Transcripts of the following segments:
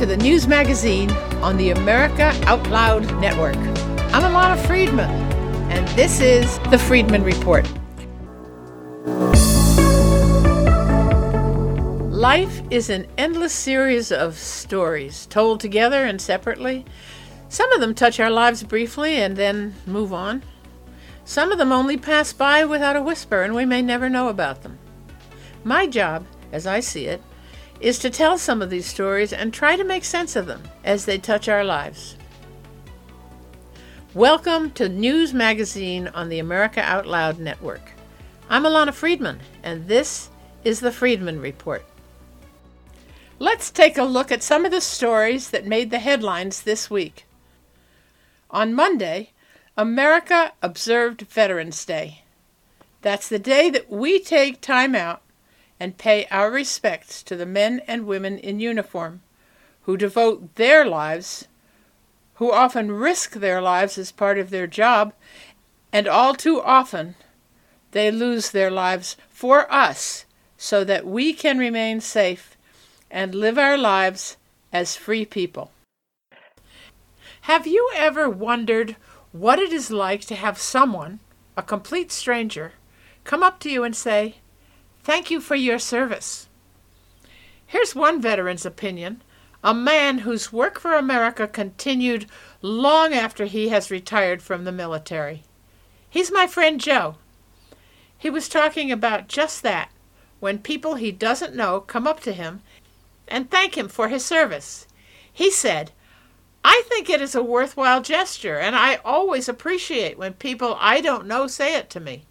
to the news magazine on the America Out Loud Network. I'm Alana Friedman, and this is the Friedman Report. Life is an endless series of stories, told together and separately. Some of them touch our lives briefly and then move on. Some of them only pass by without a whisper, and we may never know about them. My job, as I see it, is to tell some of these stories and try to make sense of them as they touch our lives. Welcome to News Magazine on the America Out Loud Network. I'm Alana Friedman, and this is the Friedman Report. Let's take a look at some of the stories that made the headlines this week. On Monday, America observed Veterans Day. That's the day that we take time out and pay our respects to the men and women in uniform who devote their lives, who often risk their lives as part of their job, and all too often they lose their lives for us so that we can remain safe and live our lives as free people. Have you ever wondered what it is like to have someone, a complete stranger, come up to you and say, Thank you for your service. Here's one veteran's opinion a man whose work for America continued long after he has retired from the military. He's my friend Joe. He was talking about just that when people he doesn't know come up to him and thank him for his service. He said, I think it is a worthwhile gesture, and I always appreciate when people I don't know say it to me.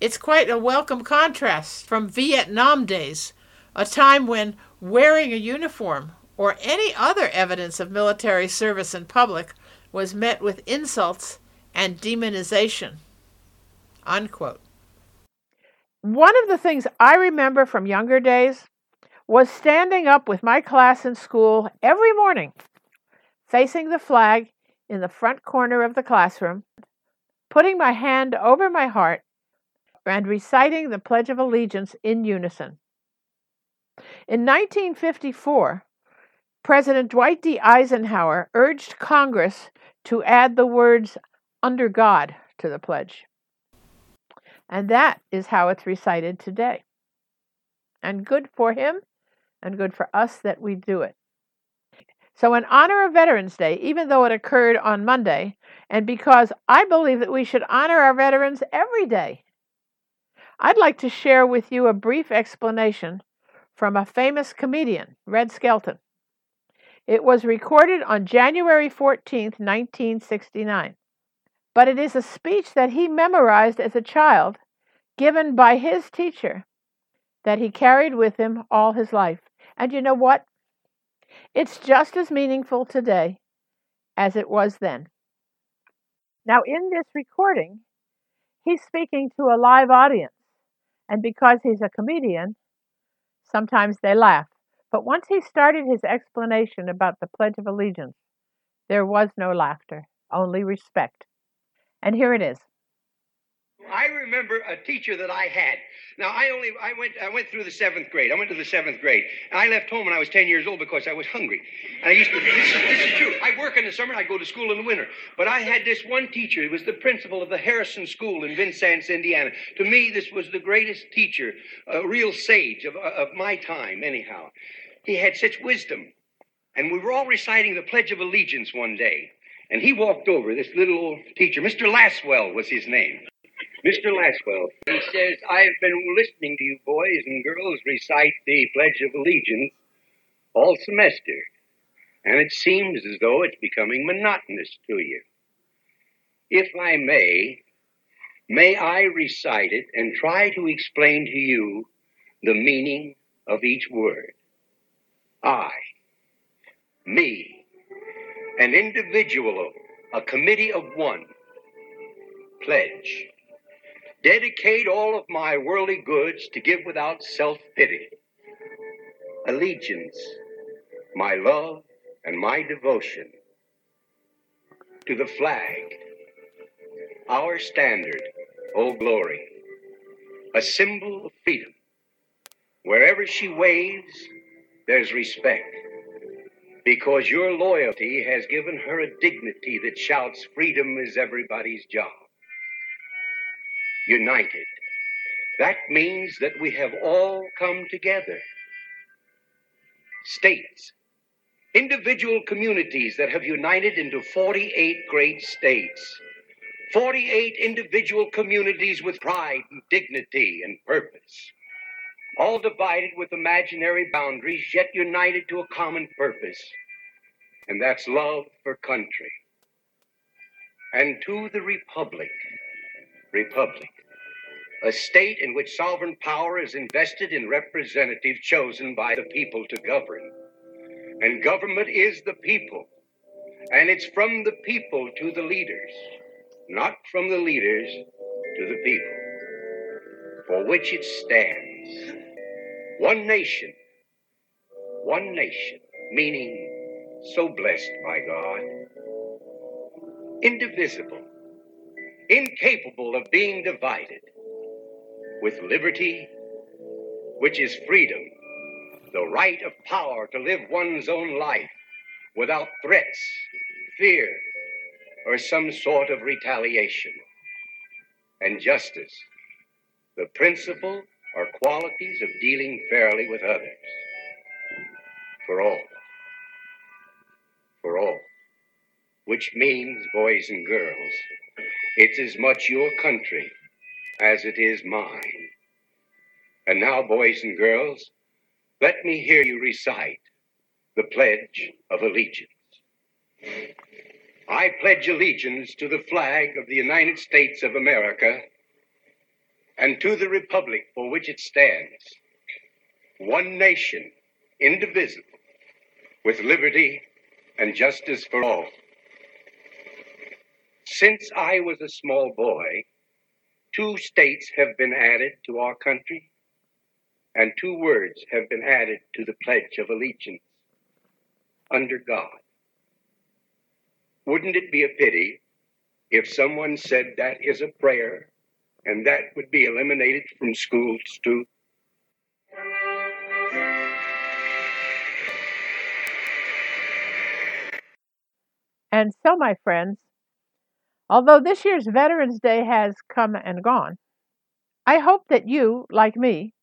It's quite a welcome contrast from Vietnam days, a time when wearing a uniform or any other evidence of military service in public was met with insults and demonization. Unquote. One of the things I remember from younger days was standing up with my class in school every morning, facing the flag in the front corner of the classroom, putting my hand over my heart, and reciting the Pledge of Allegiance in unison. In 1954, President Dwight D. Eisenhower urged Congress to add the words under God to the pledge. And that is how it's recited today. And good for him and good for us that we do it. So, in honor of Veterans Day, even though it occurred on Monday, and because I believe that we should honor our veterans every day, I'd like to share with you a brief explanation from a famous comedian, Red Skelton. It was recorded on January 14, 1969, but it is a speech that he memorized as a child, given by his teacher, that he carried with him all his life. And you know what? It's just as meaningful today as it was then. Now, in this recording, he's speaking to a live audience. And because he's a comedian, sometimes they laugh. But once he started his explanation about the Pledge of Allegiance, there was no laughter, only respect. And here it is. I remember a teacher that I had. Now I only I went I went through the seventh grade. I went to the seventh grade. I left home when I was ten years old because I was hungry. And I used to this is, this is true. I work in the summer I go to school in the winter. But I had this one teacher. He was the principal of the Harrison School in Vincennes, Indiana. To me, this was the greatest teacher, a real sage of, of my time, anyhow. He had such wisdom. And we were all reciting the Pledge of Allegiance one day. And he walked over, this little old teacher, Mr. Laswell was his name. Mr. Laswell, he says, I've been listening to you boys and girls recite the Pledge of Allegiance all semester, and it seems as though it's becoming monotonous to you. If I may, may I recite it and try to explain to you the meaning of each word. I, me, an individual, a committee of one, pledge dedicate all of my worldly goods to give without self pity. Allegiance, my love, and my devotion to the flag, our standard, Old Glory, a symbol of freedom. Wherever she waves, there's respect. because your loyalty has given her a dignity that shouts, Freedom is everybody's job. United. That means that we have all come together. States, individual communities that have united into 48 great states. 48 individual communities with pride and dignity and purpose. All divided with imaginary boundaries, yet united to a common purpose. And that's love for country. And to the Republic. Republic. A state in which sovereign power is invested in representatives chosen by the people to govern. And government is the people. And it's from the people to the leaders, not from the leaders to the people, for which it stands. One nation, one nation, meaning so blessed by God, indivisible, incapable of being divided, with liberty, which is freedom the right of power to live one's own life without threats, fear, or some sort of retaliation. And justice, the principle or qualities of dealing fairly with others. For all. For all. Which means, boys and girls, it's as much your country as it is mine. And now, boys and girls, let me hear you recite the Pledge of Allegiance. I pledge allegiance to the flag of the United States of America and to the Republic for which it stands, one nation, indivisible, with liberty and justice for all. Since I was a small boy, two states have been added to our country and two words have been added to the Pledge of Allegiance under God. Wouldn't it be a pity if someone said that is a prayer and that would be eliminated from schools too? And so, my friends, although this year's Veterans Day has come and gone, I hope that you, like me,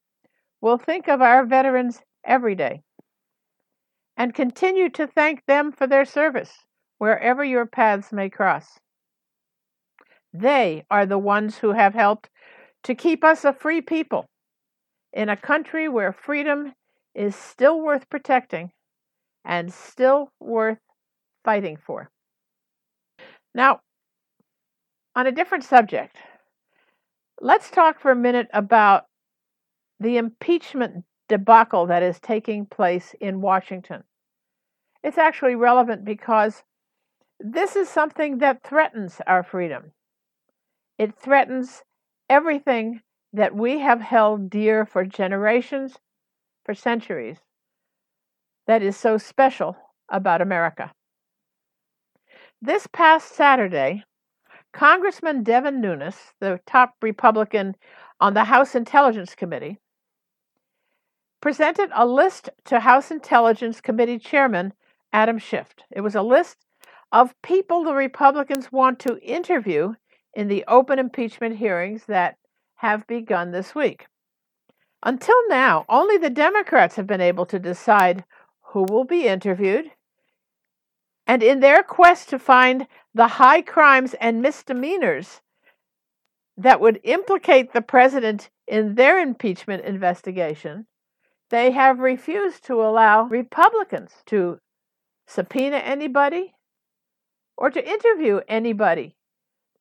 will think of our veterans every day and continue to thank them for their service wherever your paths may cross. They are the ones who have helped to keep us a free people in a country where freedom is still worth protecting and still worth fighting for. Now, on a different subject, let's talk for a minute about the impeachment debacle that is taking place in Washington. It's actually relevant because this is something that threatens our freedom. It threatens everything that we have held dear for generations, for centuries, that is so special about America. This past Saturday, Congressman Devin Nunes, the top Republican on the House Intelligence Committee, presented a list to House Intelligence Committee Chairman Adam Schiff. It was a list of people the Republicans want to interview in the open impeachment hearings that have begun this week. Until now, only the Democrats have been able to decide who will be interviewed. And in their quest to find the high crimes and misdemeanors that would implicate the president in their impeachment investigation, they have refused to allow Republicans to subpoena anybody or to interview anybody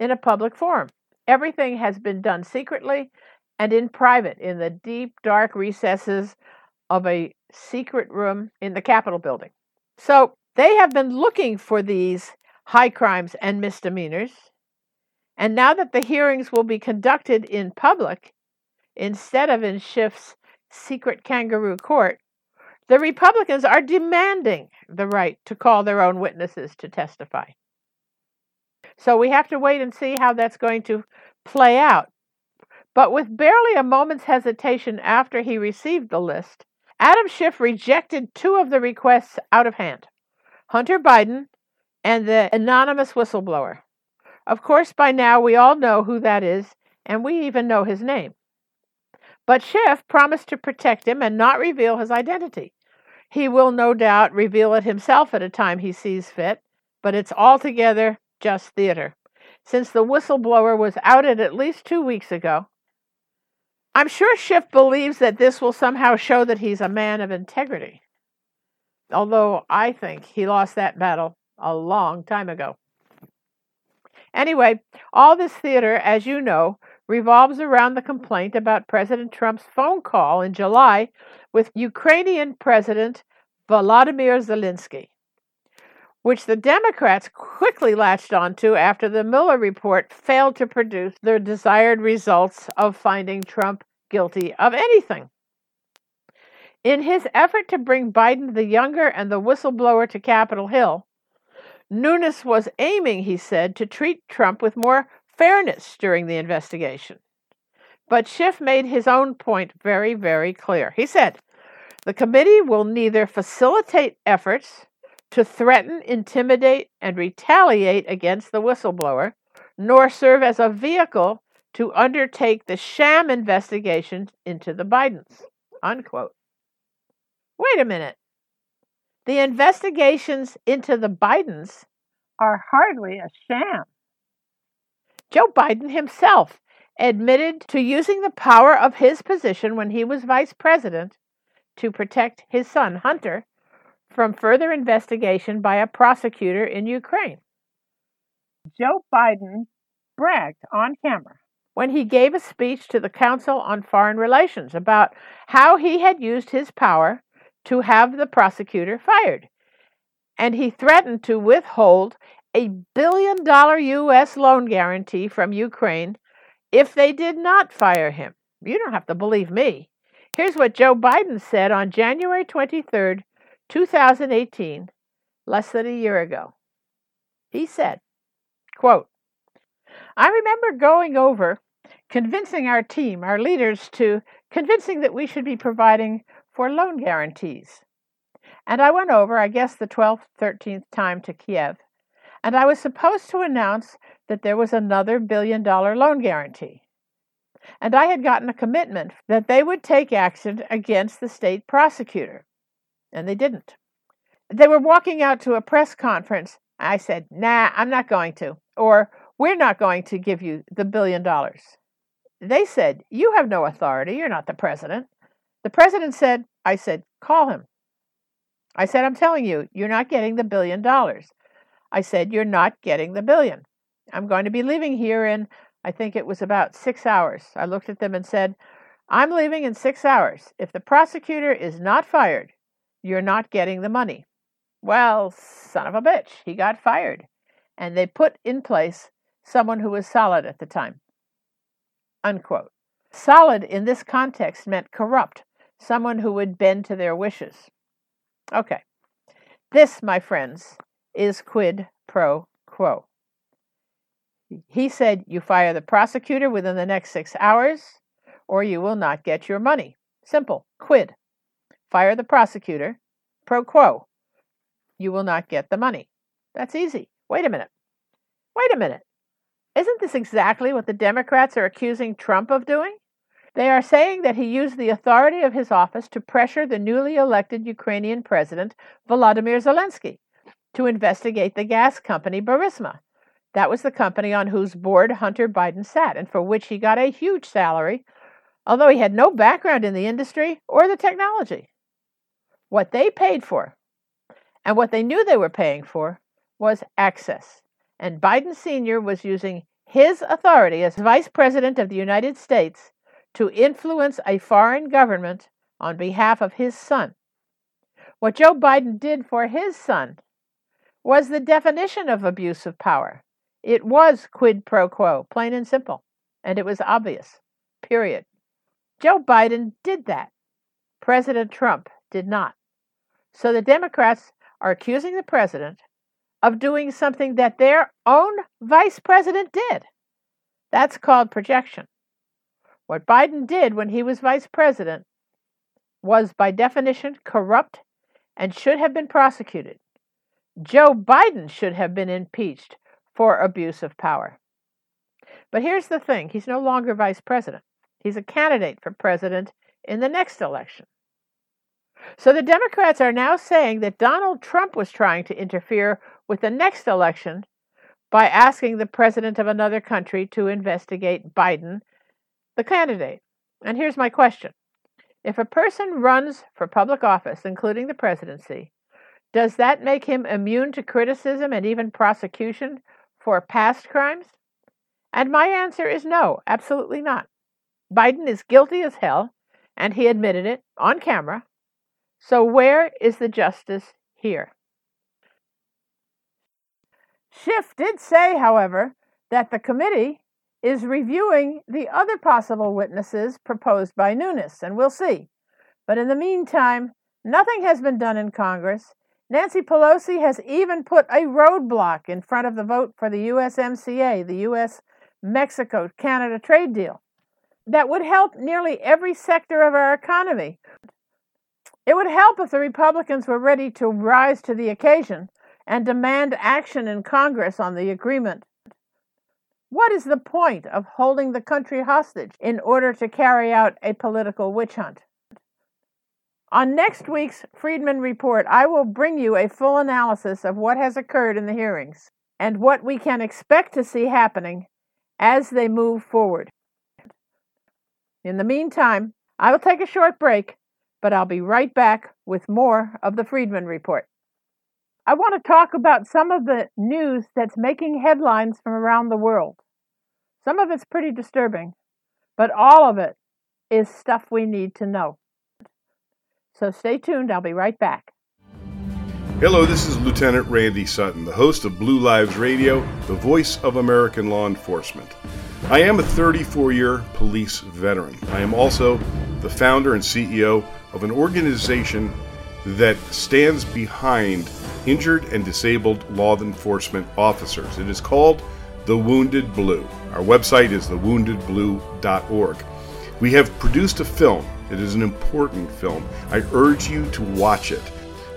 in a public forum. Everything has been done secretly and in private in the deep, dark recesses of a secret room in the Capitol building. So they have been looking for these high crimes and misdemeanors. And now that the hearings will be conducted in public instead of in Schiff's secret kangaroo court, the Republicans are demanding the right to call their own witnesses to testify. So we have to wait and see how that's going to play out. But with barely a moment's hesitation after he received the list, Adam Schiff rejected two of the requests out of hand. Hunter Biden and the anonymous whistleblower. Of course, by now we all know who that is, and we even know his name. But Schiff promised to protect him and not reveal his identity. He will no doubt reveal it himself at a time he sees fit, but it's altogether just theater, since the whistleblower was outed at least two weeks ago. I'm sure Schiff believes that this will somehow show that he's a man of integrity, although I think he lost that battle a long time ago. Anyway, all this theater, as you know, revolves around the complaint about President Trump's phone call in July with Ukrainian President Volodymyr Zelensky, which the Democrats quickly latched onto after the Mueller report failed to produce the desired results of finding Trump guilty of anything. In his effort to bring Biden the younger and the whistleblower to Capitol Hill, Nunes was aiming, he said, to treat Trump with more fairness during the investigation. But Schiff made his own point very, very clear. He said, the committee will neither facilitate efforts to threaten, intimidate, and retaliate against the whistleblower, nor serve as a vehicle to undertake the sham investigation into the Bidens. Unquote. Wait a minute. The investigations into the Bidens are hardly a sham. Joe Biden himself admitted to using the power of his position when he was vice president to protect his son, Hunter, from further investigation by a prosecutor in Ukraine. Joe Biden bragged on camera when he gave a speech to the Council on Foreign Relations about how he had used his power to have the prosecutor fired. And he threatened to withhold a billion dollar U.S. loan guarantee from Ukraine if they did not fire him. You don't have to believe me. Here's what Joe Biden said on January 23rd, 2018, less than a year ago. He said, quote, I remember going over, convincing our team, our leaders, to convincing that we should be providing for loan guarantees. And I went over, I guess, the 12th, 13th time to Kiev and I was supposed to announce that there was another billion dollar loan guarantee. And I had gotten a commitment that they would take action against the state prosecutor. And they didn't. They were walking out to a press conference. I said, Nah, I'm not going to. Or, We're not going to give you the billion dollars. They said, You have no authority. You're not the president. The president said, I said, Call him. I said, I'm telling you, you're not getting the billion dollars. I said, You're not getting the billion. I'm going to be leaving here in, I think it was about six hours. I looked at them and said, I'm leaving in six hours. If the prosecutor is not fired, you're not getting the money. Well, son of a bitch, he got fired. And they put in place someone who was solid at the time. Unquote. Solid in this context meant corrupt, someone who would bend to their wishes. Okay. This, my friends, is quid pro quo. He said, You fire the prosecutor within the next six hours, or you will not get your money. Simple. Quid. Fire the prosecutor. Pro quo. You will not get the money. That's easy. Wait a minute. Wait a minute. Isn't this exactly what the Democrats are accusing Trump of doing? They are saying that he used the authority of his office to pressure the newly elected Ukrainian president, Volodymyr Zelensky to investigate the gas company Burisma. That was the company on whose board Hunter Biden sat and for which he got a huge salary, although he had no background in the industry or the technology. What they paid for, and what they knew they were paying for, was access. And Biden Sr. was using his authority as Vice President of the United States to influence a foreign government on behalf of his son. What Joe Biden did for his son was the definition of abuse of power. It was quid pro quo, plain and simple, and it was obvious. Period. Joe Biden did that. President Trump did not. So the Democrats are accusing the president of doing something that their own vice president did. That's called projection. What Biden did when he was vice president was, by definition, corrupt and should have been prosecuted. Joe Biden should have been impeached for abuse of power. But here's the thing he's no longer vice president, he's a candidate for president in the next election. So the Democrats are now saying that Donald Trump was trying to interfere with the next election by asking the president of another country to investigate Biden, the candidate. And here's my question If a person runs for public office, including the presidency, does that make him immune to criticism and even prosecution for past crimes? And my answer is no, absolutely not. Biden is guilty as hell, and he admitted it on camera. So, where is the justice here? Schiff did say, however, that the committee is reviewing the other possible witnesses proposed by Nunes, and we'll see. But in the meantime, nothing has been done in Congress. Nancy Pelosi has even put a roadblock in front of the vote for the USMCA, the US Mexico Canada trade deal, that would help nearly every sector of our economy. It would help if the Republicans were ready to rise to the occasion and demand action in Congress on the agreement. What is the point of holding the country hostage in order to carry out a political witch hunt? On next week's Friedman Report, I will bring you a full analysis of what has occurred in the hearings and what we can expect to see happening as they move forward. In the meantime, I will take a short break, but I'll be right back with more of the Friedman Report. I want to talk about some of the news that's making headlines from around the world. Some of it's pretty disturbing, but all of it is stuff we need to know. So stay tuned, I'll be right back. Hello, this is Lieutenant Randy Sutton, the host of Blue Lives Radio, the voice of American law enforcement. I am a 34 year police veteran. I am also the founder and CEO of an organization that stands behind injured and disabled law enforcement officers. It is called The Wounded Blue. Our website is thewoundedblue.org. We have produced a film. It is an important film. I urge you to watch it.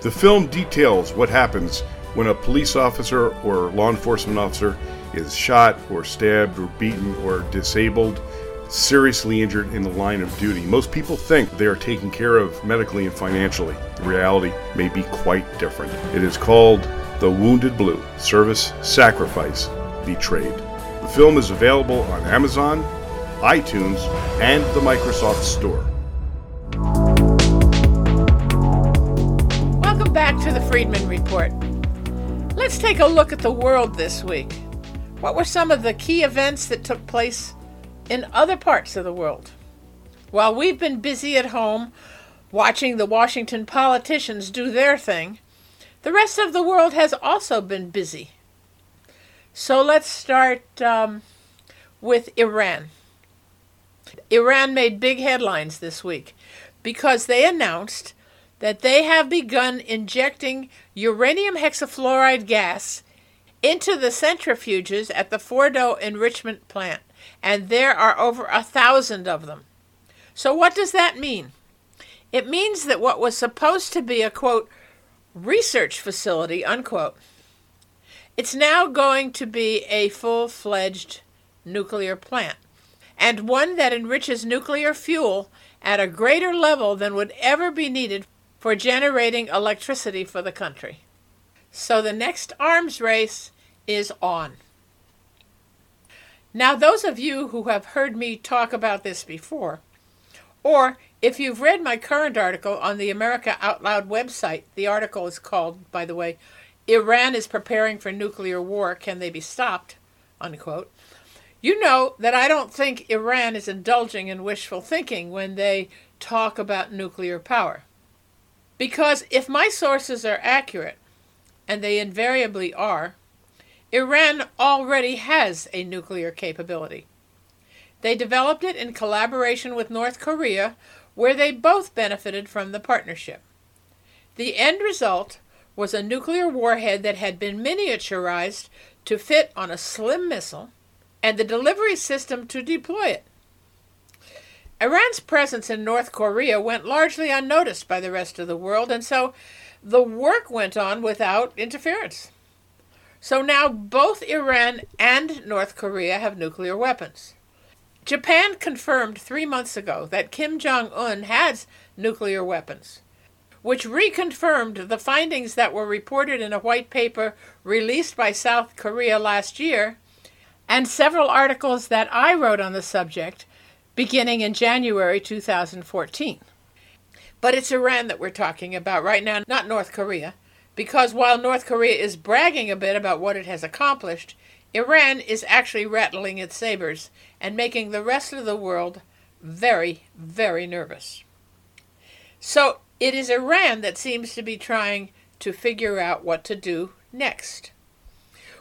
The film details what happens when a police officer or law enforcement officer is shot or stabbed or beaten or disabled seriously injured in the line of duty. Most people think they are taken care of medically and financially. The reality may be quite different. It is called The Wounded Blue Service, Sacrifice, Betrayed. The film is available on Amazon, iTunes, and the Microsoft Store. Welcome back to the Friedman Report. Let's take a look at the world this week. What were some of the key events that took place in other parts of the world. While we've been busy at home watching the Washington politicians do their thing, the rest of the world has also been busy. So let's start um, with Iran. Iran made big headlines this week because they announced that they have begun injecting uranium hexafluoride gas into the centrifuges at the Fordo enrichment plant and there are over a thousand of them. So, what does that mean? It means that what was supposed to be a quote, research facility, unquote, it's now going to be a full fledged nuclear plant, and one that enriches nuclear fuel at a greater level than would ever be needed for generating electricity for the country. So the next arms race is on. Now, those of you who have heard me talk about this before, or if you've read my current article on the America Out Loud website, the article is called, by the way, Iran is preparing for nuclear war. Can they be stopped? Unquote. You know that I don't think Iran is indulging in wishful thinking when they talk about nuclear power. Because if my sources are accurate, and they invariably are, Iran already has a nuclear capability. They developed it in collaboration with North Korea, where they both benefited from the partnership. The end result was a nuclear warhead that had been miniaturized to fit on a slim missile and the delivery system to deploy it. Iran's presence in North Korea went largely unnoticed by the rest of the world, and so the work went on without interference. So now both Iran and North Korea have nuclear weapons. Japan confirmed three months ago that Kim Jong un has nuclear weapons, which reconfirmed the findings that were reported in a white paper released by South Korea last year and several articles that I wrote on the subject beginning in January 2014. But it's Iran that we're talking about right now, not North Korea, because while North Korea is bragging a bit about what it has accomplished, Iran is actually rattling its sabers and making the rest of the world very, very nervous. So it is Iran that seems to be trying to figure out what to do next.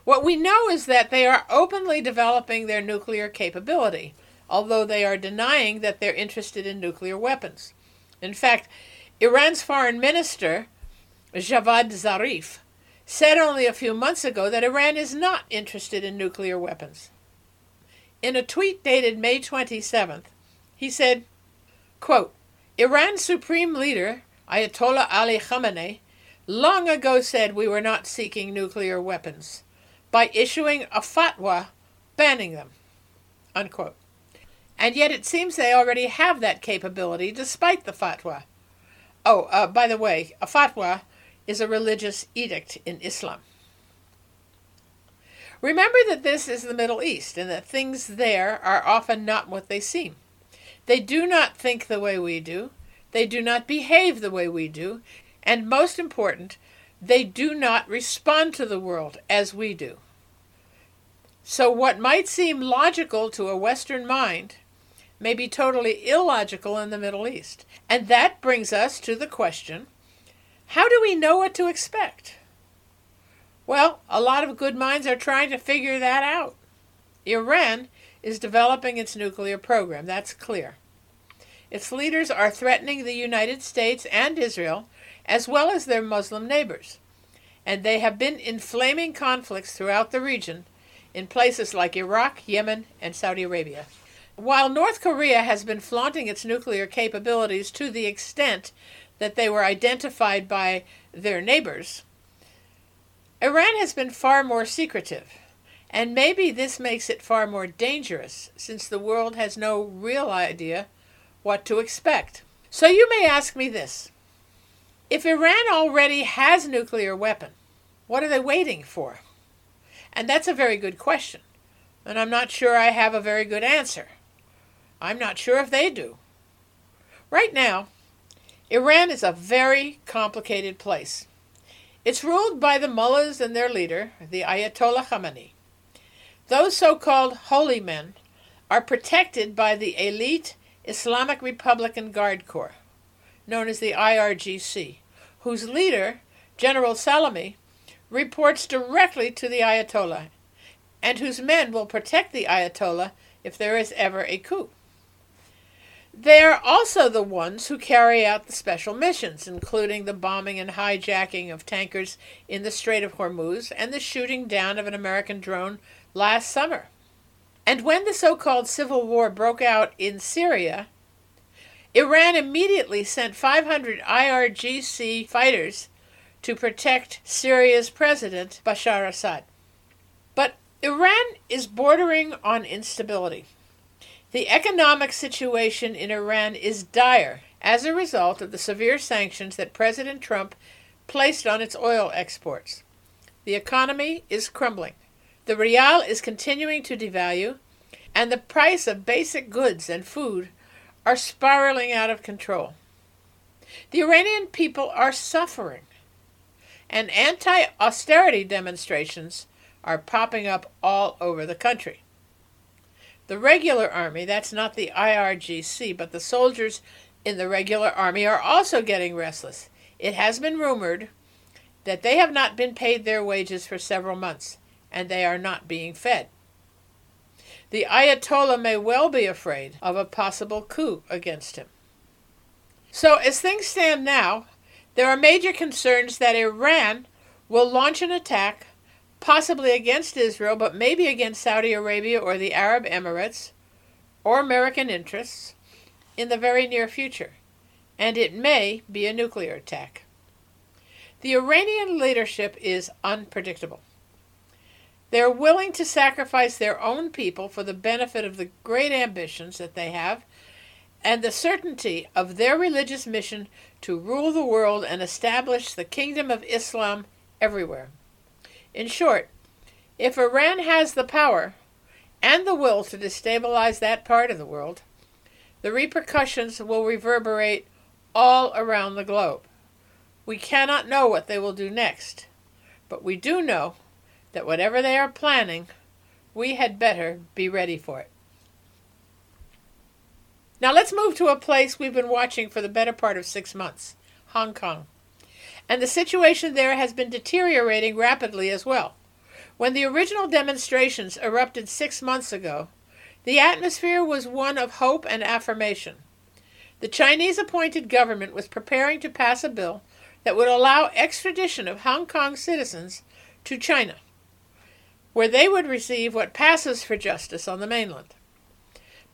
What we know is that they are openly developing their nuclear capability, although they are denying that they're interested in nuclear weapons. In fact, Iran's foreign minister, Javad Zarif, said only a few months ago that Iran is not interested in nuclear weapons. In a tweet dated May 27th, he said, quote, Iran's supreme leader, Ayatollah Ali Khamenei, long ago said we were not seeking nuclear weapons by issuing a fatwa banning them. Unquote. And yet it seems they already have that capability despite the fatwa. Oh, uh, by the way, a fatwa is a religious edict in Islam. Remember that this is the Middle East and that things there are often not what they seem. They do not think the way we do, they do not behave the way we do, and most important, they do not respond to the world as we do. So, what might seem logical to a Western mind may be totally illogical in the Middle East. And that brings us to the question how do we know what to expect? Well, a lot of good minds are trying to figure that out. Iran is developing its nuclear program, that's clear. Its leaders are threatening the United States and Israel, as well as their Muslim neighbors. And they have been inflaming conflicts throughout the region in places like Iraq, Yemen, and Saudi Arabia. While North Korea has been flaunting its nuclear capabilities to the extent that they were identified by their neighbors, Iran has been far more secretive, and maybe this makes it far more dangerous since the world has no real idea what to expect. So you may ask me this if Iran already has nuclear weapon, what are they waiting for? And that's a very good question, and I'm not sure I have a very good answer. I'm not sure if they do. Right now, Iran is a very complicated place. It's ruled by the mullahs and their leader, the Ayatollah Khamenei. Those so called holy men are protected by the elite Islamic Republican Guard Corps, known as the IRGC, whose leader, General Salami, reports directly to the Ayatollah, and whose men will protect the Ayatollah if there is ever a coup. They are also the ones who carry out the special missions, including the bombing and hijacking of tankers in the Strait of Hormuz and the shooting down of an American drone last summer. And when the so called civil war broke out in Syria, Iran immediately sent 500 IRGC fighters to protect Syria's president, Bashar Assad. But Iran is bordering on instability. The economic situation in Iran is dire as a result of the severe sanctions that President Trump placed on its oil exports. The economy is crumbling. The rial is continuing to devalue, and the price of basic goods and food are spiraling out of control. The Iranian people are suffering, and anti austerity demonstrations are popping up all over the country. The regular army, that's not the IRGC, but the soldiers in the regular army are also getting restless. It has been rumored that they have not been paid their wages for several months, and they are not being fed. The Ayatollah may well be afraid of a possible coup against him. So, as things stand now, there are major concerns that Iran will launch an attack possibly against Israel, but maybe against Saudi Arabia or the Arab Emirates or American interests in the very near future. And it may be a nuclear attack. The Iranian leadership is unpredictable. They're willing to sacrifice their own people for the benefit of the great ambitions that they have and the certainty of their religious mission to rule the world and establish the kingdom of Islam everywhere. In short, if Iran has the power and the will to destabilize that part of the world, the repercussions will reverberate all around the globe. We cannot know what they will do next, but we do know that whatever they are planning, we had better be ready for it. Now let's move to a place we've been watching for the better part of six months Hong Kong. And the situation there has been deteriorating rapidly as well. When the original demonstrations erupted six months ago, the atmosphere was one of hope and affirmation. The Chinese appointed government was preparing to pass a bill that would allow extradition of Hong Kong citizens to China, where they would receive what passes for justice on the mainland.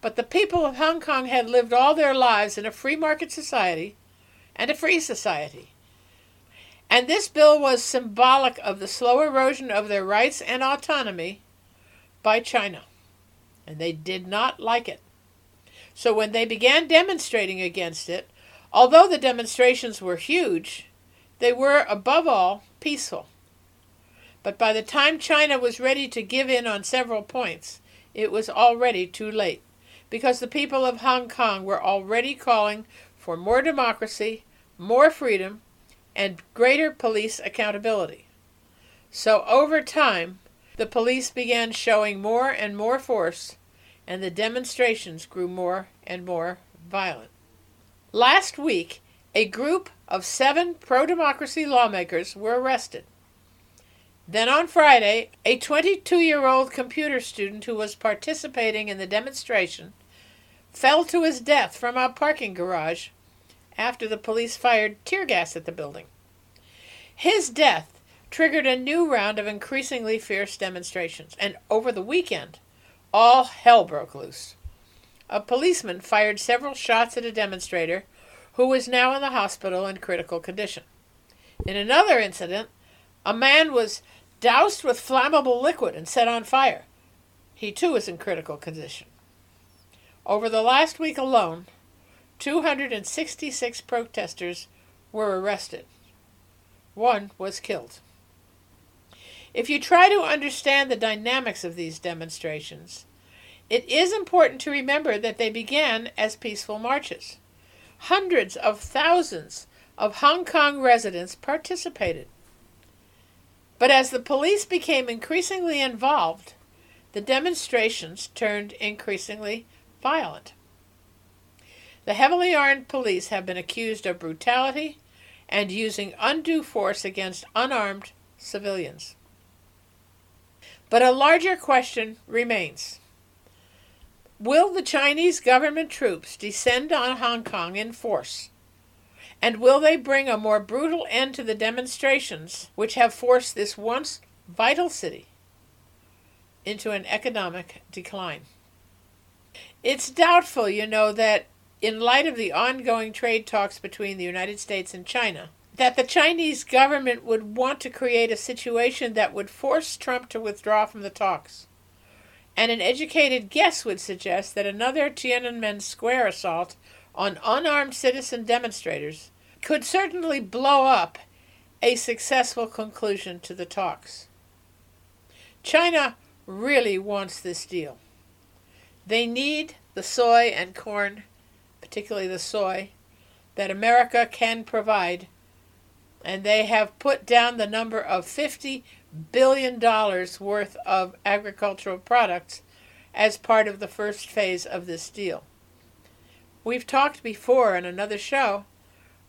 But the people of Hong Kong had lived all their lives in a free market society and a free society. And this bill was symbolic of the slow erosion of their rights and autonomy by China. And they did not like it. So when they began demonstrating against it, although the demonstrations were huge, they were above all peaceful. But by the time China was ready to give in on several points, it was already too late because the people of Hong Kong were already calling for more democracy, more freedom, and greater police accountability. So over time, the police began showing more and more force, and the demonstrations grew more and more violent. Last week, a group of seven pro democracy lawmakers were arrested. Then on Friday, a 22 year old computer student who was participating in the demonstration fell to his death from a parking garage after the police fired tear gas at the building. His death triggered a new round of increasingly fierce demonstrations, and over the weekend, all hell broke loose. A policeman fired several shots at a demonstrator who was now in the hospital in critical condition. In another incident, a man was doused with flammable liquid and set on fire. He too was in critical condition. Over the last week alone, 266 protesters were arrested. One was killed. If you try to understand the dynamics of these demonstrations, it is important to remember that they began as peaceful marches. Hundreds of thousands of Hong Kong residents participated. But as the police became increasingly involved, the demonstrations turned increasingly violent. The heavily armed police have been accused of brutality and using undue force against unarmed civilians. But a larger question remains. Will the Chinese government troops descend on Hong Kong in force? And will they bring a more brutal end to the demonstrations which have forced this once vital city into an economic decline? It's doubtful, you know, that in light of the ongoing trade talks between the United States and China, that the Chinese government would want to create a situation that would force Trump to withdraw from the talks. And an educated guess would suggest that another Tiananmen Square assault on unarmed citizen demonstrators could certainly blow up a successful conclusion to the talks. China really wants this deal. They need the soy and corn, particularly the soy, that America can provide, and they have put down the number of $50 billion worth of agricultural products as part of the first phase of this deal. We've talked before in another show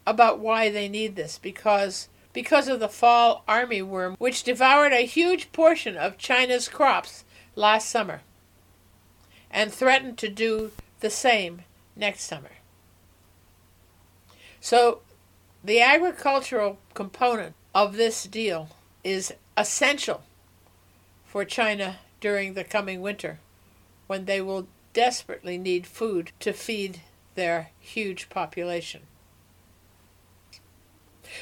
about why they need this because because of the fall armyworm which devoured a huge portion of China's crops last summer and threatened to do the same next summer. So, the agricultural component of this deal is essential for China during the coming winter when they will desperately need food to feed their huge population.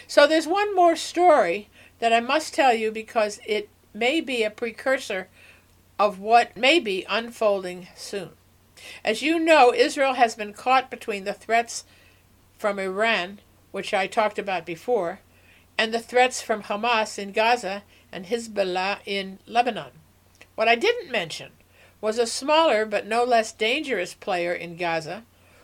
So there's one more story that I must tell you because it may be a precursor of what may be unfolding soon. As you know, Israel has been caught between the threats from Iran, which I talked about before, and the threats from Hamas in Gaza and Hezbollah in Lebanon. What I didn't mention was a smaller but no less dangerous player in Gaza,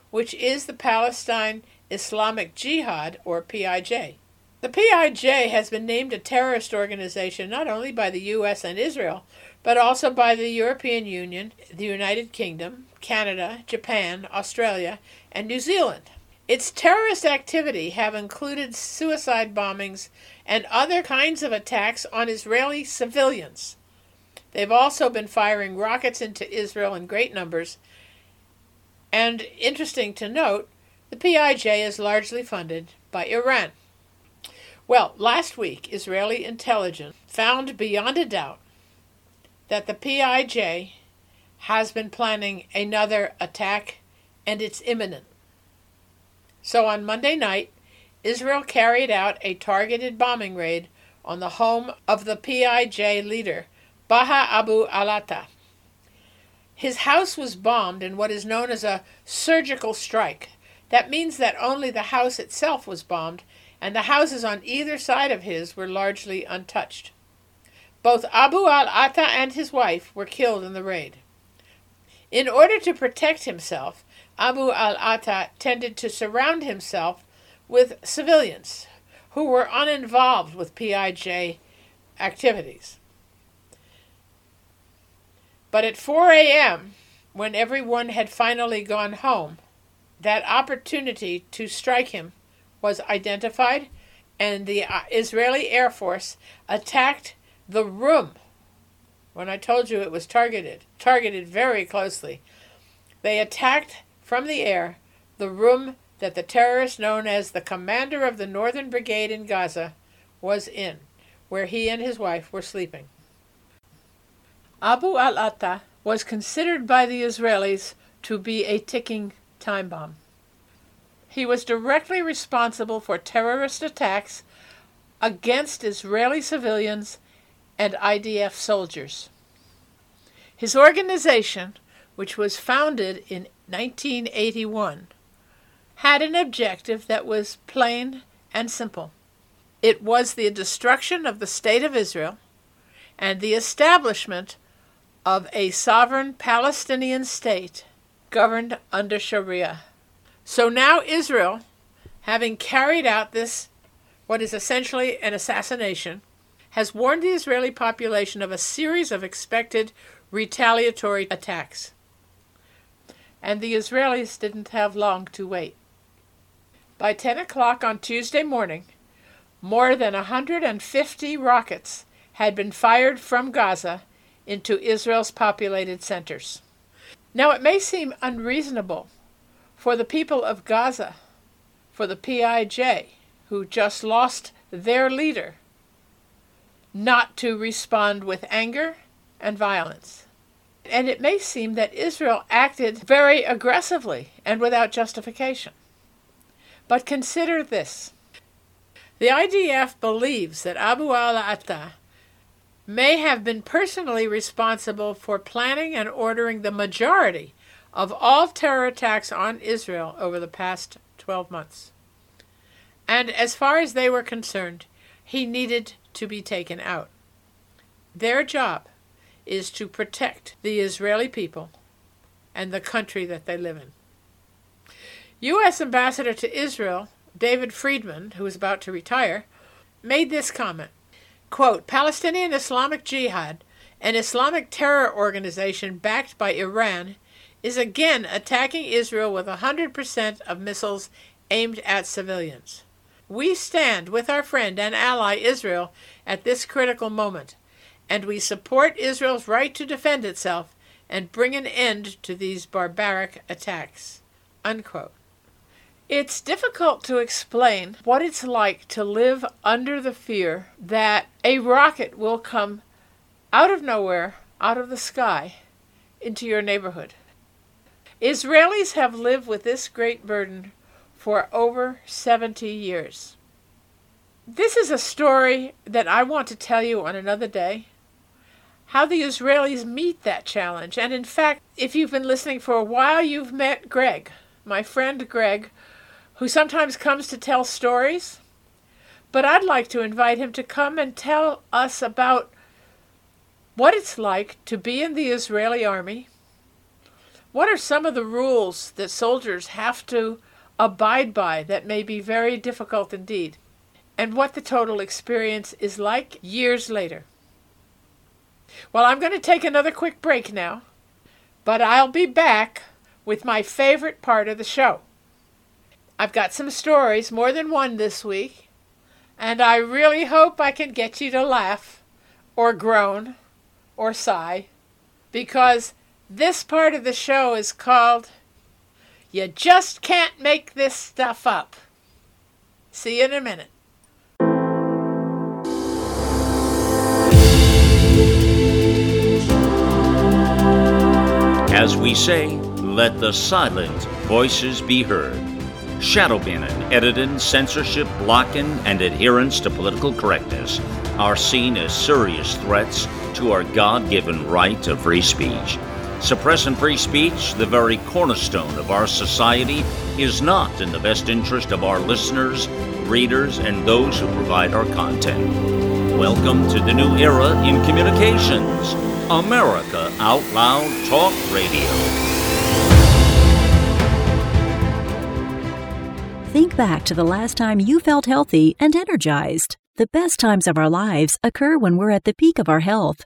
which is the Palestine Islamic Jihad, or PIJ. The PIJ has been named a terrorist organization not only by the US and Israel, but also by the European Union, the United Kingdom, Canada, Japan, Australia, and New Zealand. Its terrorist activity have included suicide bombings and other kinds of attacks on Israeli civilians. They've also been firing rockets into Israel in great numbers. And interesting to note, the PIJ is largely funded by Iran. Well, last week, Israeli intelligence found beyond a doubt that the PIJ has been planning another attack and it's imminent. So on Monday night, Israel carried out a targeted bombing raid on the home of the PIJ leader, Baha Abu Alata. His house was bombed in what is known as a surgical strike. That means that only the house itself was bombed, and the houses on either side of his were largely untouched. Both Abu al Ata and his wife were killed in the raid. In order to protect himself, Abu al Ata tended to surround himself with civilians who were uninvolved with PIJ activities. But at 4 a.m., when everyone had finally gone home, that opportunity to strike him was identified, and the uh, Israeli Air Force attacked the room. When I told you it was targeted, targeted very closely, they attacked from the air the room that the terrorist known as the commander of the Northern Brigade in Gaza was in, where he and his wife were sleeping. Abu al Atta was considered by the Israelis to be a ticking time bomb. He was directly responsible for terrorist attacks against Israeli civilians and IDF soldiers. His organization, which was founded in 1981, had an objective that was plain and simple. It was the destruction of the State of Israel and the establishment of a sovereign Palestinian state governed under Sharia. So now Israel, having carried out this, what is essentially an assassination, has warned the Israeli population of a series of expected retaliatory attacks. And the Israelis didn't have long to wait. By 10 o'clock on Tuesday morning, more than 150 rockets had been fired from Gaza into Israel's populated centers. Now, it may seem unreasonable for the people of Gaza, for the PIJ, who just lost their leader, not to respond with anger and violence. And it may seem that Israel acted very aggressively and without justification. But consider this. The IDF believes that Abu al-Atta may have been personally responsible for planning and ordering the majority of all terror attacks on Israel over the past 12 months. And as far as they were concerned, he needed to be taken out. Their job is to protect the Israeli people and the country that they live in. U.S. Ambassador to Israel, David Friedman, who is about to retire, made this comment quote, Palestinian Islamic Jihad, an Islamic terror organization backed by Iran, is again attacking Israel with 100% of missiles aimed at civilians. We stand with our friend and ally Israel at this critical moment, and we support Israel's right to defend itself and bring an end to these barbaric attacks. Unquote. It's difficult to explain what it's like to live under the fear that a rocket will come out of nowhere, out of the sky, into your neighborhood. Israelis have lived with this great burden for over 70 years. This is a story that I want to tell you on another day. How the Israelis meet that challenge. And in fact, if you've been listening for a while, you've met Greg, my friend Greg, who sometimes comes to tell stories. But I'd like to invite him to come and tell us about what it's like to be in the Israeli army. What are some of the rules that soldiers have to abide by that may be very difficult indeed? And what the total experience is like years later. Well, I'm going to take another quick break now, but I'll be back with my favorite part of the show. I've got some stories, more than one this week, and I really hope I can get you to laugh, or groan, or sigh, because this part of the show is called You Just Can't Make This Stuff Up. See you in a minute. As we say, let the silent voices be heard. Shadow banning, editing, censorship, blocking, and adherence to political correctness are seen as serious threats to our God given right to free speech. Suppressing free speech, the very cornerstone of our society, is not in the best interest of our listeners, readers, and those who provide our content. Welcome to the new era in communications America Out Loud Talk Radio. Think back to the last time you felt healthy and energized. The best times of our lives occur when we're at the peak of our health,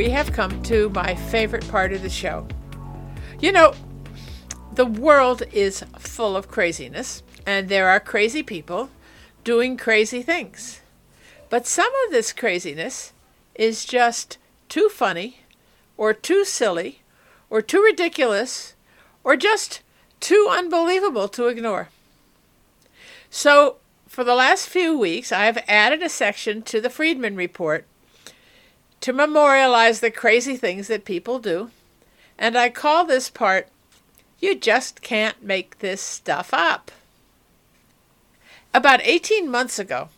we have come to my favorite part of the show. You know, the world is full of craziness, and there are crazy people doing crazy things. But some of this craziness is just too funny, or too silly, or too ridiculous, or just too unbelievable to ignore. So, for the last few weeks, I have added a section to the Friedman Report to memorialize the crazy things that people do, and I call this part You Just Can't Make This Stuff Up. About 18 months ago,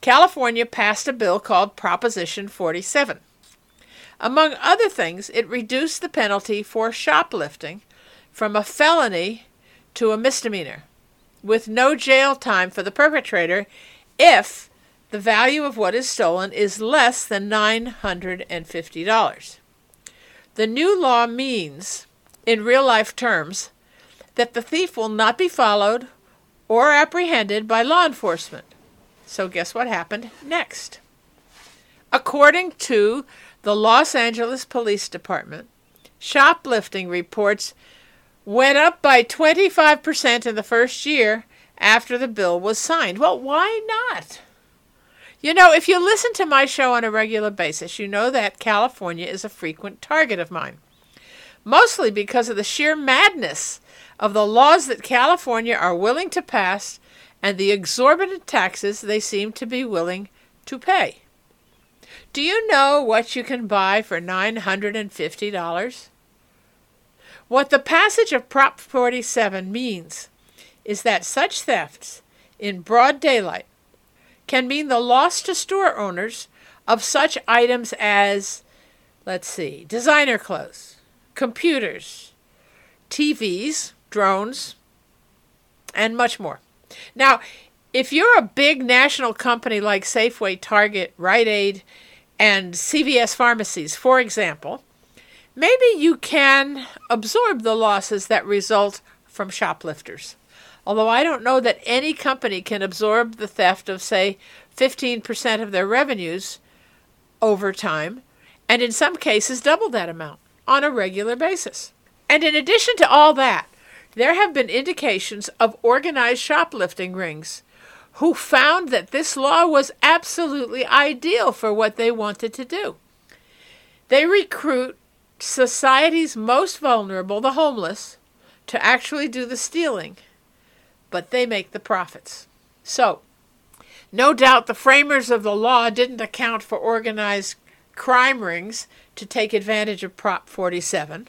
California passed a bill called Proposition 47. Among other things, it reduced the penalty for shoplifting from a felony to a misdemeanor, with no jail time for the perpetrator if the value of what is stolen is less than $950. The new law means, in real life terms, that the thief will not be followed or apprehended by law enforcement. So, guess what happened next? According to the Los Angeles Police Department, shoplifting reports went up by 25% in the first year after the bill was signed. Well, why not? You know, if you listen to my show on a regular basis, you know that California is a frequent target of mine. Mostly because of the sheer madness of the laws that California are willing to pass and the exorbitant taxes they seem to be willing to pay. Do you know what you can buy for $950? What the passage of Prop 47 means is that such thefts in broad daylight can mean the loss to store owners of such items as, let's see, designer clothes, computers, TVs, drones, and much more. Now, If you're a big national company like Safeway, Target, Rite Aid, and CVS pharmacies, for example, maybe you can absorb the losses that result from shoplifters. Although I don't know that any company can absorb the theft of, say, 15% of their revenues over time, and in some cases double that amount on a regular basis. And in addition to all that, there have been indications of organized shoplifting rings who found that this law was absolutely ideal for what they wanted to do. They recruit society's most vulnerable, the homeless, to actually do the stealing, but they make the profits. So, no doubt the framers of the law didn't account for organized crime rings to take advantage of Prop 47,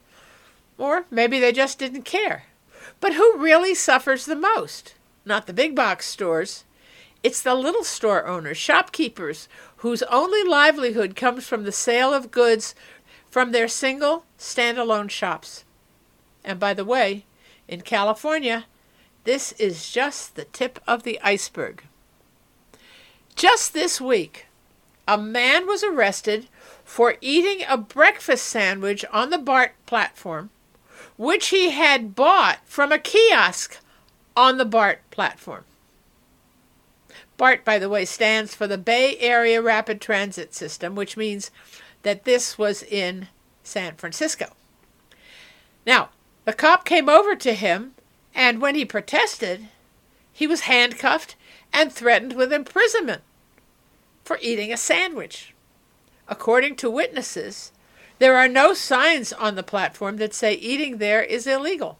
or maybe they just didn't care. But who really suffers the most? Not the big box stores. It's the little store owners, shopkeepers, whose only livelihood comes from the sale of goods from their single, standalone shops. And by the way, in California, this is just the tip of the iceberg. Just this week, a man was arrested for eating a breakfast sandwich on the BART platform, which he had bought from a kiosk on the BART platform. BART, by the way, stands for the Bay Area Rapid Transit System, which means that this was in San Francisco. Now, the cop came over to him, and when he protested, he was handcuffed and threatened with imprisonment for eating a sandwich. According to witnesses, there are no signs on the platform that say eating there is illegal.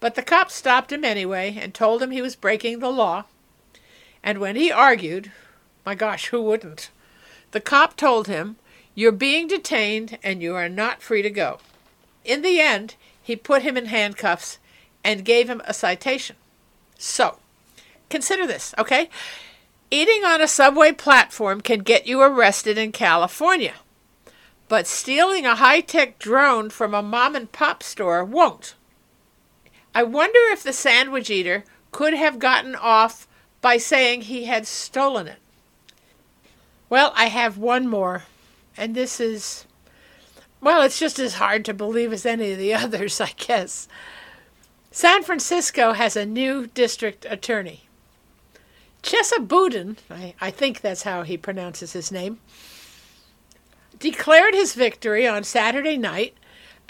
But the cop stopped him anyway and told him he was breaking the law. And when he argued, my gosh, who wouldn't? The cop told him, You're being detained and you are not free to go. In the end, he put him in handcuffs and gave him a citation. So, consider this, okay? Eating on a subway platform can get you arrested in California, but stealing a high tech drone from a mom and pop store won't. I wonder if the sandwich eater could have gotten off by saying he had stolen it. Well, I have one more, and this is, well, it's just as hard to believe as any of the others, I guess. San Francisco has a new district attorney. Chesa Boudin, I, I think that's how he pronounces his name, declared his victory on Saturday night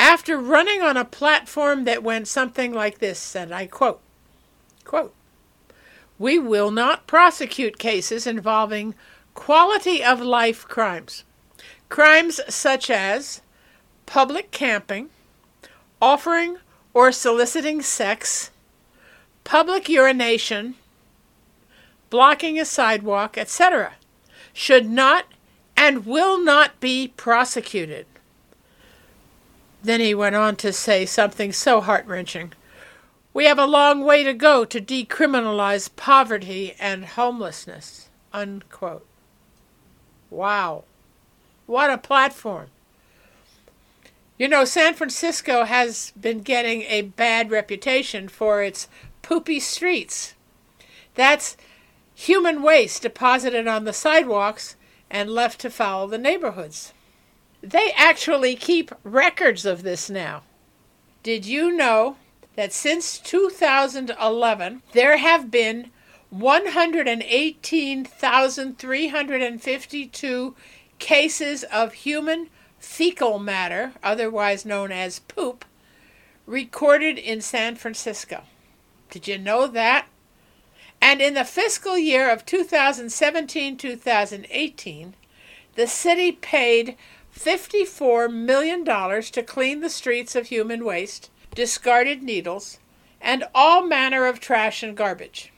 after running on a platform that went something like this, and I quote, quote, We will not prosecute cases involving quality of life crimes. Crimes such as public camping, offering or soliciting sex, public urination, blocking a sidewalk, etc., should not and will not be prosecuted. Then he went on to say something so heart wrenching. We have a long way to go to decriminalize poverty and homelessness. Unquote. Wow. What a platform. You know, San Francisco has been getting a bad reputation for its poopy streets. That's human waste deposited on the sidewalks and left to foul the neighborhoods. They actually keep records of this now. Did you know that since 2011 there have been 118,352 cases of human fecal matter, otherwise known as poop, recorded in San Francisco? Did you know that? And in the fiscal year of 2017 2018, the city paid $54 million to clean the streets of human waste, discarded needles, and all manner of trash and garbage.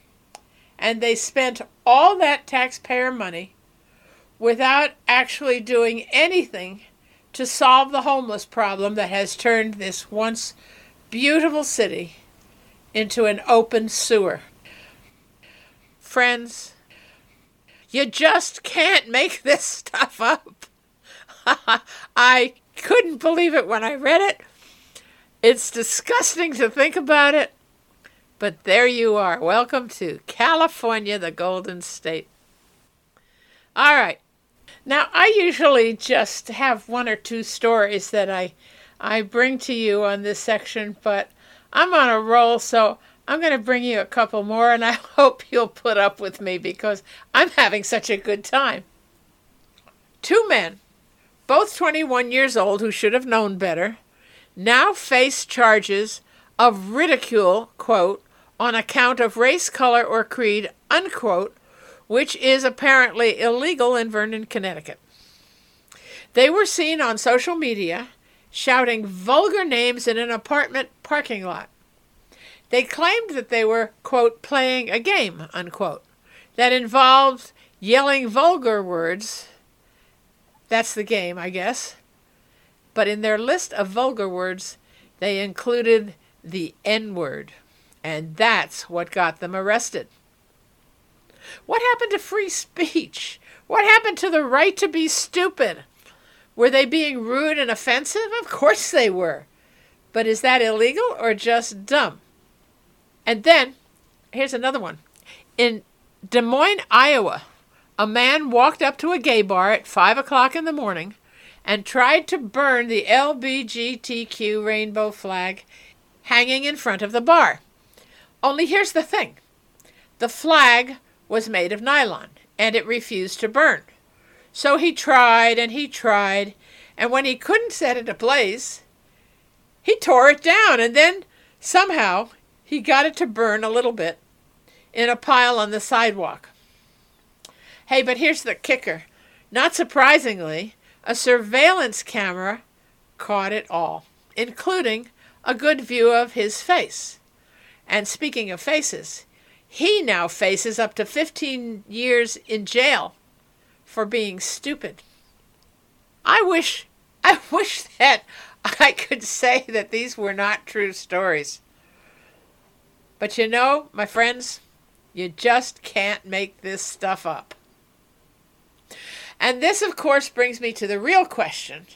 And they spent all that taxpayer money without actually doing anything to solve the homeless problem that has turned this once beautiful city into an open sewer. Friends, you just can't make this stuff up. I couldn't believe it when I read it. It's disgusting to think about it, But there you are. Welcome to California, the Golden State. All right. Now, I usually just have one or two stories that I I bring to you on this section, but I'm on a roll, so I'm going to bring you a couple more, and I hope you'll put up with me because I'm having such a good time. Two men, both 21 years old, who should have known better, now face charges of ridicule, quote, on account of race, color, or creed, unquote, which is apparently illegal in Vernon, Connecticut. They were seen on social media shouting vulgar names in an apartment parking lot. They claimed that they were, quote, playing a game, unquote, that involved yelling vulgar words. That's the game, I guess. But in their list of vulgar words, they included the N word, and that's what got them arrested. What happened to free speech? What happened to the right to be stupid? Were they being rude and offensive? Of course they were. But is that illegal or just dumb? And then, here's another one. In Des Moines, Iowa, a man walked up to a gay bar at 5 o'clock in the morning and tried to burn the LBGTQ rainbow flag hanging in front of the bar. Only here's the thing the flag was made of nylon and it refused to burn. So he tried and he tried, and when he couldn't set it ablaze, he tore it down, and then somehow he got it to burn a little bit in a pile on the sidewalk. Hey, but here's the kicker. Not surprisingly, a surveillance camera caught it all, including a good view of his face. And speaking of faces, he now faces up to 15 years in jail for being stupid. I wish I wish that I could say that these were not true stories. But you know, my friends, you just can't make this stuff up. And this, of course, brings me to the real question,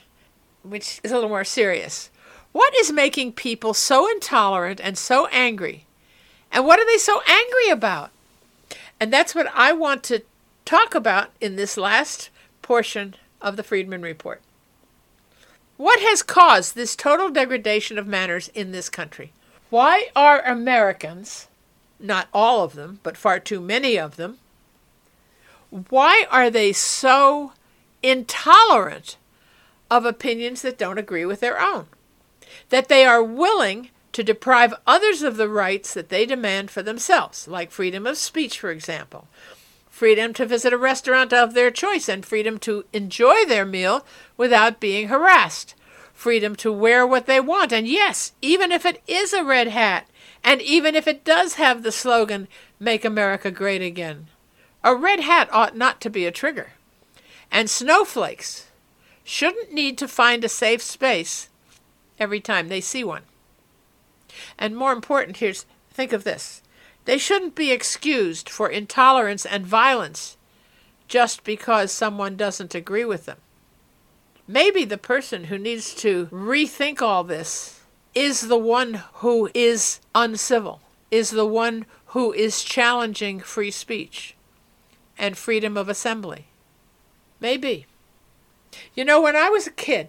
which is a little more serious. What is making people so intolerant and so angry? And what are they so angry about? And that's what I want to talk about in this last portion of the Friedman Report. What has caused this total degradation of manners in this country? Why are Americans, not all of them, but far too many of them, why are they so intolerant of opinions that don't agree with their own? That they are willing to deprive others of the rights that they demand for themselves, like freedom of speech, for example, freedom to visit a restaurant of their choice, and freedom to enjoy their meal without being harassed, freedom to wear what they want, and yes, even if it is a red hat, and even if it does have the slogan, Make America Great Again. A red hat ought not to be a trigger. And snowflakes shouldn't need to find a safe space every time they see one. And more important, here's think of this they shouldn't be excused for intolerance and violence just because someone doesn't agree with them. Maybe the person who needs to rethink all this is the one who is uncivil, is the one who is challenging free speech and freedom of assembly. Maybe. You know, when I was a kid,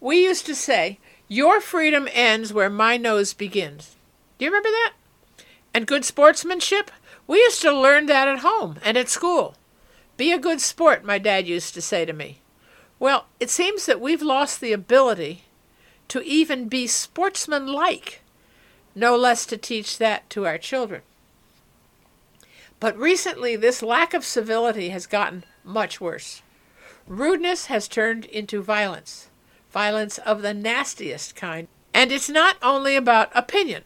we used to say, Your freedom ends where my nose begins. Do you remember that? And good sportsmanship? We used to learn that at home and at school. Be a good sport, my dad used to say to me. Well, it seems that we've lost the ability to even be sportsmanlike, no less to teach that to our children. But recently, this lack of civility has gotten much worse. Rudeness has turned into violence, violence of the nastiest kind. And it's not only about opinion.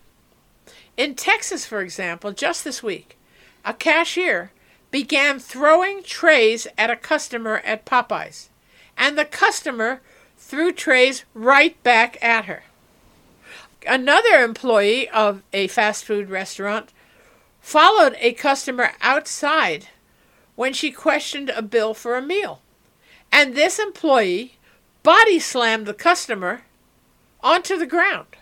In Texas, for example, just this week, a cashier began throwing trays at a customer at Popeyes, and the customer threw trays right back at her. Another employee of a fast food restaurant followed a customer outside when she questioned a bill for a meal. And this employee body slammed the customer onto the ground.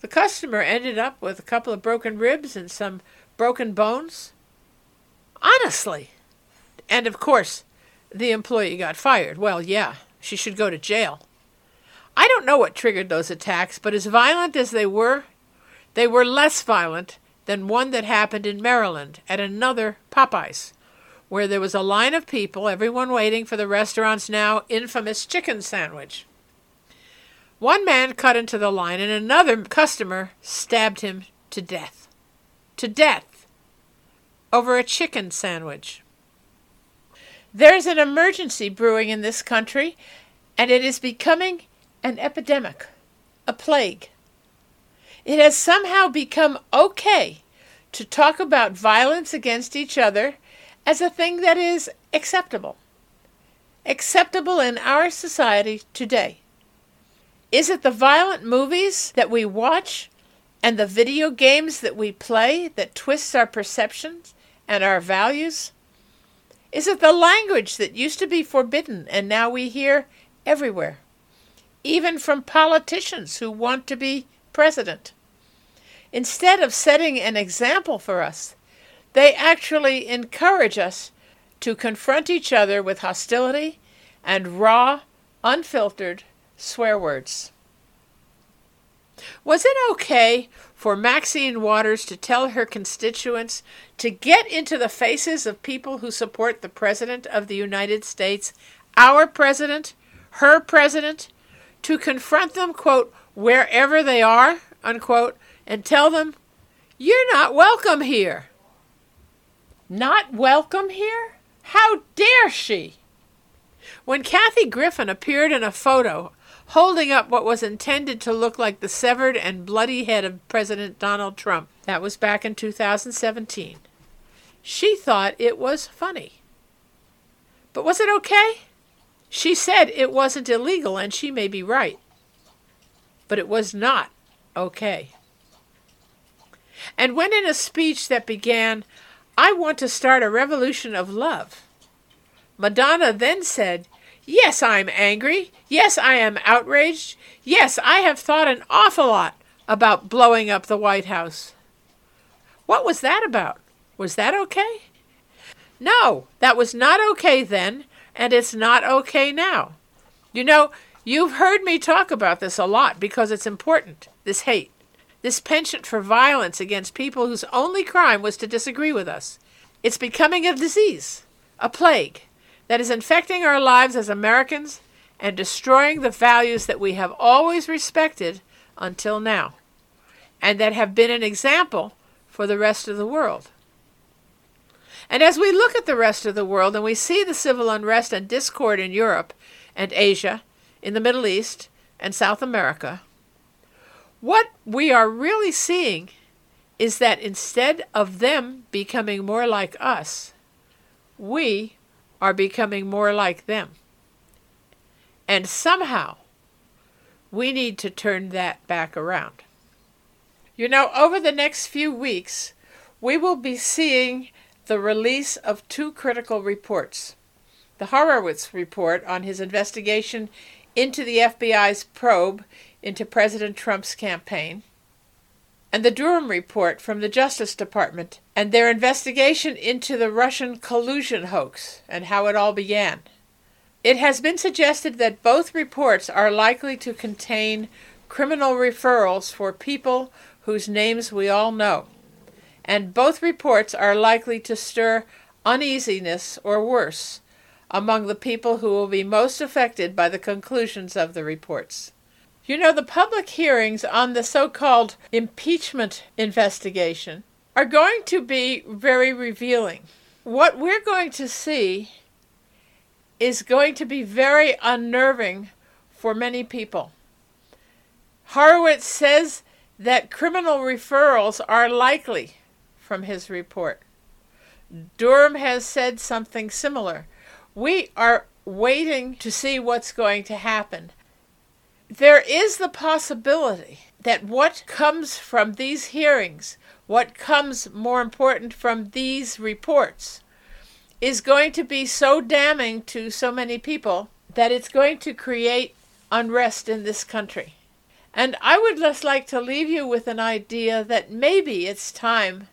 The customer ended up with a couple of broken ribs and some broken bones. Honestly. And of course, the employee got fired. Well, yeah, she should go to jail. I don't know what triggered those attacks, but as violent as they were, they were less violent than one that happened in Maryland at another Popeyes, where there was a line of people, everyone waiting for the restaurant's now infamous chicken sandwich. One man cut into the line, and another customer stabbed him to death. To death. Over a chicken sandwich. There's an emergency brewing in this country, and it is becoming an epidemic, a plague. It has somehow become okay to talk about violence against each other as a thing that is acceptable. Acceptable in our society today. Is it the violent movies that we watch and the video games that we play that twists our perceptions and our values? Is it the language that used to be forbidden and now we hear everywhere? even from politicians who want to be president. Instead of setting an example for us, they actually encourage us to confront each other with hostility and raw, unfiltered swear words. Was it okay for Maxine Waters to tell her constituents to get into the faces of people who support the President of the United States, our President, her President, to confront them, quote, wherever they are, unquote, and tell them, you're not welcome here. Not welcome here? How dare she? When Kathy Griffin appeared in a photo holding up what was intended to look like the severed and bloody head of President Donald Trump, that was back in 2017, she thought it was funny. But was it okay? She said it wasn't illegal, and she may be right. But it was not okay. And when in a speech that began, I want to start a revolution of love, Madonna then said, Yes, I'm angry. Yes, I am outraged. Yes, I have thought an awful lot about blowing up the White House. What was that about? Was that okay? No, that was not okay then, and it's not okay now. You know, you've heard me talk about this a lot because it's important this hate, this penchant for violence against people whose only crime was to disagree with us. It's becoming a disease, a plague, that is infecting our lives as Americans and destroying the values that we have always respected until now, and that have been an example for the rest of the world. And as we look at the rest of the world and we see the civil unrest and discord in Europe and Asia, in the Middle East and South America, what we are really seeing is that instead of them becoming more like us, we are becoming more like them. And somehow, we need to turn that back around. You know, over the next few weeks, we will be seeing the release of two critical reports the Horowitz report on his investigation into the FBI's probe into President Trump's campaign, and the Durham report from the Justice Department and their investigation into the Russian collusion hoax and how it all began. It has been suggested that both reports are likely to contain criminal referrals for people whose names we all know and both reports are likely to stir uneasiness or worse among the people who will be most affected by the conclusions of the reports. You know, the public hearings on the so called impeachment investigation are going to be very revealing. What we're going to see is going to be very unnerving for many people. Horowitz says that criminal referrals are likely from his report. Durham has said something similar. We are waiting to see what's going to happen. There is the possibility that what comes from these hearings, what comes more important from these reports, is going to be so damning to so many people that it's going to create unrest in this country. And I would just like to leave you with an idea that maybe it's time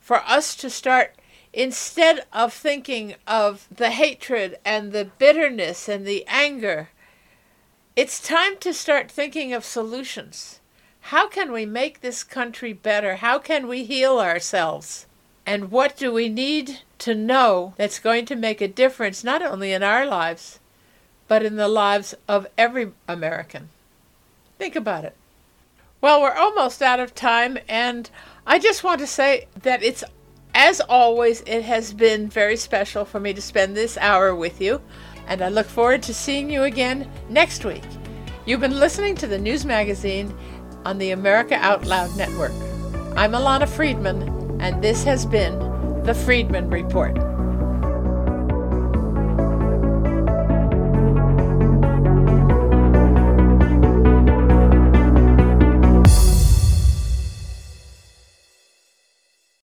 for us to start, instead of thinking of the hatred and the bitterness and the anger, it's time to start thinking of solutions. How can we make this country better? How can we heal ourselves? And what do we need to know that's going to make a difference not only in our lives, but in the lives of every American? Think about it. Well, we're almost out of time, and I just want to say that it's, as always, it has been very special for me to spend this hour with you, and I look forward to seeing you again next week. You've been listening to the news magazine on the America Out Loud Network. I'm Alana Friedman, and this has been the Friedman Report.